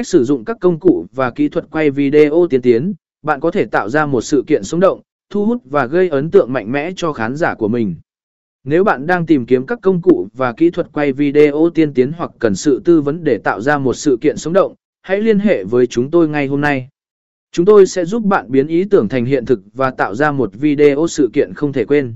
Cách sử dụng các công cụ và kỹ thuật quay video tiên tiến, bạn có thể tạo ra một sự kiện sống động, thu hút và gây ấn tượng mạnh mẽ cho khán giả của mình. Nếu bạn đang tìm kiếm các công cụ và kỹ thuật quay video tiên tiến hoặc cần sự tư vấn để tạo ra một sự kiện sống động, hãy liên hệ với chúng tôi ngay hôm nay. Chúng tôi sẽ giúp bạn biến ý tưởng thành hiện thực và tạo ra một video sự kiện không thể quên.